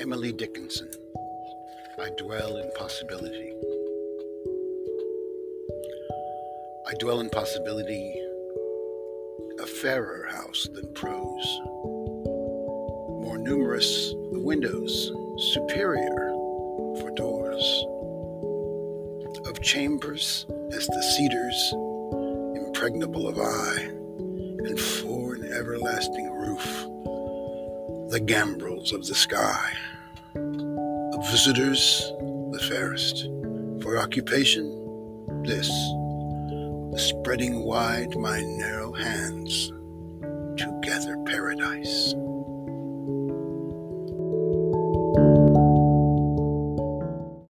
Emily Dickinson. I dwell in possibility. I dwell in possibility, a fairer house than prose. More numerous the windows, superior for doors. Of chambers as the cedars, impregnable of eye, and for an everlasting roof the gambrels of the sky. Visitors, the fairest. For occupation, this, spreading wide my narrow hands to gather paradise.